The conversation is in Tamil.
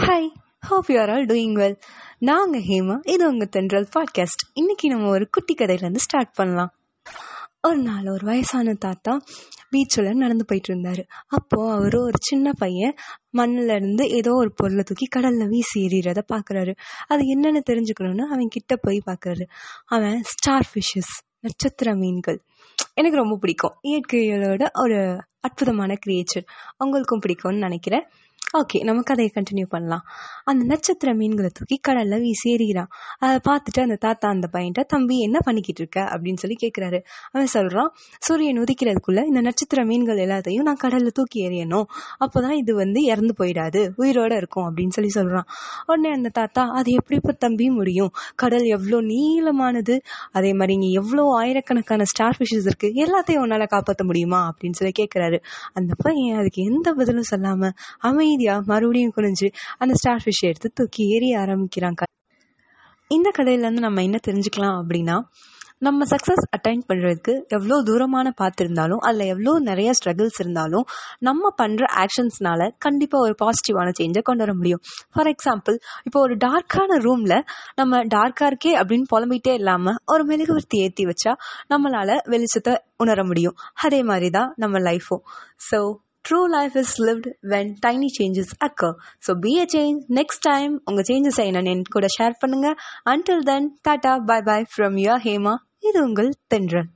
Hi hope you are all doing well நாங்கள் ஹேமா இது உங்கள் தென்றல் பாட்காஸ்ட் இன்றைக்கி நம்ம ஒரு குட்டி கதையிலேருந்து ஸ்டார்ட் பண்ணலாம். ஒரு நாள் ஒரு வயசான தாத்தா பீச்சில் நடந்து போயிட்டு இருந்தார். அப்போது அவர் ஒரு சின்ன பையன் மண்ணில் இருந்து ஏதோ ஒரு பொருளை தூக்கி கடலில் வீசி எறிகிறத பார்க்குறாரு அது என்னென்னு தெரிஞ்சுக்கணும்னு அவன் கிட்ட போய் பார்க்குறாரு அவன் ஸ்டார் ஃபிஷ்ஷஸ் நட்சத்திர மீன்கள். எனக்கு ரொம்ப பிடிக்கும். இயற்கையோட ஒரு அற்புதமான கிரியேச்சர் அவங்களுக்கும் பிடிக்கும்னு நினைக்கிறேன். ஓகே நம்ம கதையை கண்டினியூ பண்ணலாம். அந்த நட்சத்திர மீன்களை தூக்கி கடலில் வீசி எறிகிறான். அதை பார்த்துட்டு அந்த தாத்தா அந்த பையன்ட்ட தம்பி என்ன பண்ணிக்கிட்டு இருக்க? அப்படின்னு சொல்லி கேட்குறாரு அவன் சொல்கிறான் சூரியன் உதிக்கிறதுக்குள்ளே இந்த நட்சத்திர மீன்கள் எல்லாத்தையும் நான் கடலில் தூக்கி எறியணும். அப்போ தான் இது வந்து இறந்து போயிடாது. உயிரோடு இருக்கும். அப்படின்னு சொல்லி சொல்கிறான் உடனே அந்த தாத்தா அது எப்படி இப்போ தம்பி முடியும்? கடல் எவ்வளோ நீளமானது. அதே மாதிரி இங்கே எவ்வளோ ஆயிரக்கணக்கான ஸ்டார் ஃபிஷஸ் இருக்குது எல்லாத்தையும் உன்னால் காப்பாற்ற முடியுமா? அப்படின்னு சொல்லி கேட்குறாரு அந்த பையன் அதுக்கு எந்த பதிலும் சொல்லாமல் அமைதி அமைதியாக மறுபடியும் குனிஞ்சு அந்த ஸ்டார் ஃபிஷ்ஷை எடுத்து தூக்கி ஏறி ஆரம்பிக்கிறாங்க. இந்த கதையிலேருந்து நம்ம என்ன தெரிஞ்சுக்கலாம் அப்படின்னா நம்ம சக்ஸஸ் அட்டைன் பண்ணுறதுக்கு எவ்வளோ தூரமான பார்த்துருந்தாலும் அதில் எவ்வளோ நிறைய ஸ்ட்ரகிள்ஸ் இருந்தாலும் நம்ம பண்ணுற ஆக்ஷன்ஸ்னால கண்டிப்பாக ஒரு பாசிட்டிவான சேஞ்சை கொண்டு வர முடியும். ஃபார் எக்ஸாம்பிள் இப்போ ஒரு டார்க்கான ரூமில் நம்ம டார்க்காக இருக்கே அப்படின்னு புலம்பிகிட்டே இல்லாமல் ஒரு மெழுகுவர்த்தி ஏற்றி வச்சா நம்மளால் வெளிச்சத்தை உணர முடியும். அதே மாதிரி தான் நம்ம லைஃப்பும் so true life is lived when tiny changes occur so be a change next time உங்கள் சேஞ்சஸ் என்னன்னு என் கூட ஷேர் பண்ணுங்கள் until then tata bye bye from your Hema இது உங்கள் தென்றல்